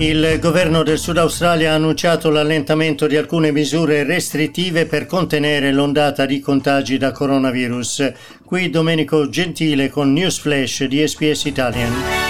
Il governo del Sud Australia ha annunciato l'allentamento di alcune misure restrittive per contenere l'ondata di contagi da coronavirus. Qui Domenico Gentile con News Flash di SPS Italian.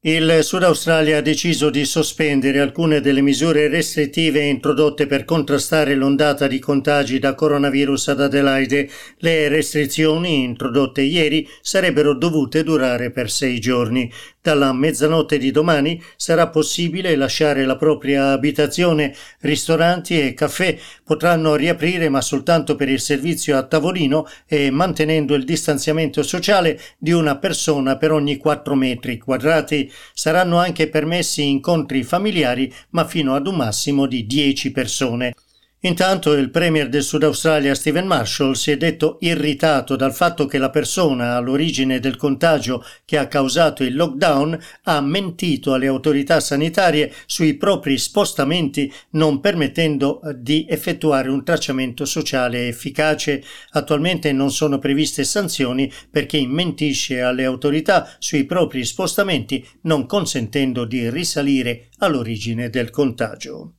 Il Sud Australia ha deciso di sospendere alcune delle misure restrittive introdotte per contrastare l'ondata di contagi da coronavirus ad Adelaide. Le restrizioni introdotte ieri sarebbero dovute durare per sei giorni. Dalla mezzanotte di domani sarà possibile lasciare la propria abitazione. Ristoranti e caffè potranno riaprire ma soltanto per il servizio a tavolino e mantenendo il distanziamento sociale di una persona per ogni 4 metri quadrati. Saranno anche permessi incontri familiari ma fino ad un massimo di 10 persone. Intanto il premier del Sud Australia Stephen Marshall si è detto irritato dal fatto che la persona all'origine del contagio che ha causato il lockdown ha mentito alle autorità sanitarie sui propri spostamenti non permettendo di effettuare un tracciamento sociale efficace. Attualmente non sono previste sanzioni per chi mentisce alle autorità sui propri spostamenti non consentendo di risalire all'origine del contagio.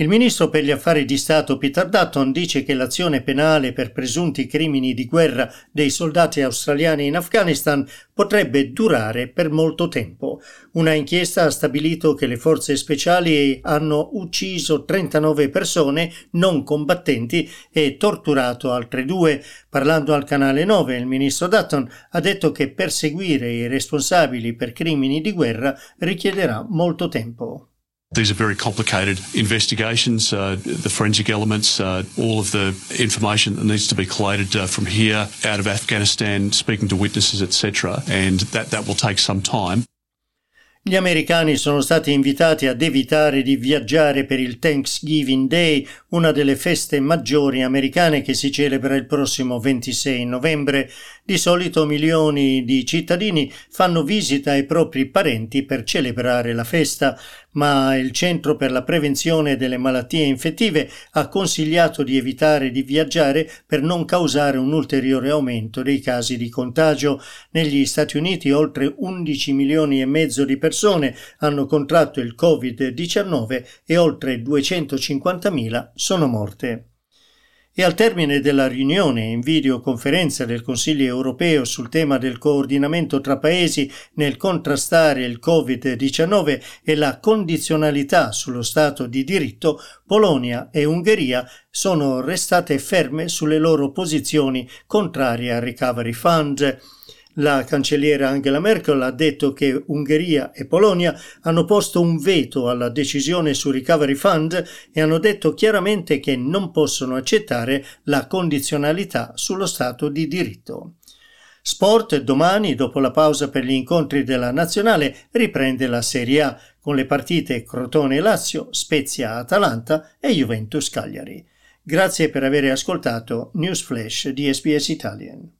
Il ministro per gli affari di Stato Peter Dutton dice che l'azione penale per presunti crimini di guerra dei soldati australiani in Afghanistan potrebbe durare per molto tempo. Una inchiesta ha stabilito che le forze speciali hanno ucciso 39 persone non combattenti e torturato altre due. Parlando al canale 9, il ministro Dutton ha detto che perseguire i responsabili per crimini di guerra richiederà molto tempo. These are very complicated investigations, uh, the forensic elements, uh, all of the information that needs to be collated uh, from here, out of Afghanistan, speaking to witnesses, etc. And that, that will take some time. Gli americani sono stati invitati ad evitare di viaggiare per il Thanksgiving Day, una delle feste maggiori americane che si celebra il prossimo 26 novembre. Di solito milioni di cittadini fanno visita ai propri parenti per celebrare la festa, ma il Centro per la prevenzione delle malattie infettive ha consigliato di evitare di viaggiare per non causare un ulteriore aumento dei casi di contagio. Negli Stati Uniti oltre 11 milioni e mezzo di persone hanno contratto il Covid-19 e oltre 250 mila sono morte e al termine della riunione in videoconferenza del Consiglio europeo sul tema del coordinamento tra paesi nel contrastare il Covid-19 e la condizionalità sullo Stato di diritto, Polonia e Ungheria sono restate ferme sulle loro posizioni contrarie al Recovery Fund. La cancelliera Angela Merkel ha detto che Ungheria e Polonia hanno posto un veto alla decisione sul Recovery Fund e hanno detto chiaramente che non possono accettare la condizionalità sullo Stato di diritto. Sport domani, dopo la pausa per gli incontri della nazionale, riprende la Serie A con le partite Crotone-Lazio, Spezia-Atalanta e Juventus-Cagliari. Grazie per aver ascoltato News Flash di SBS Italian.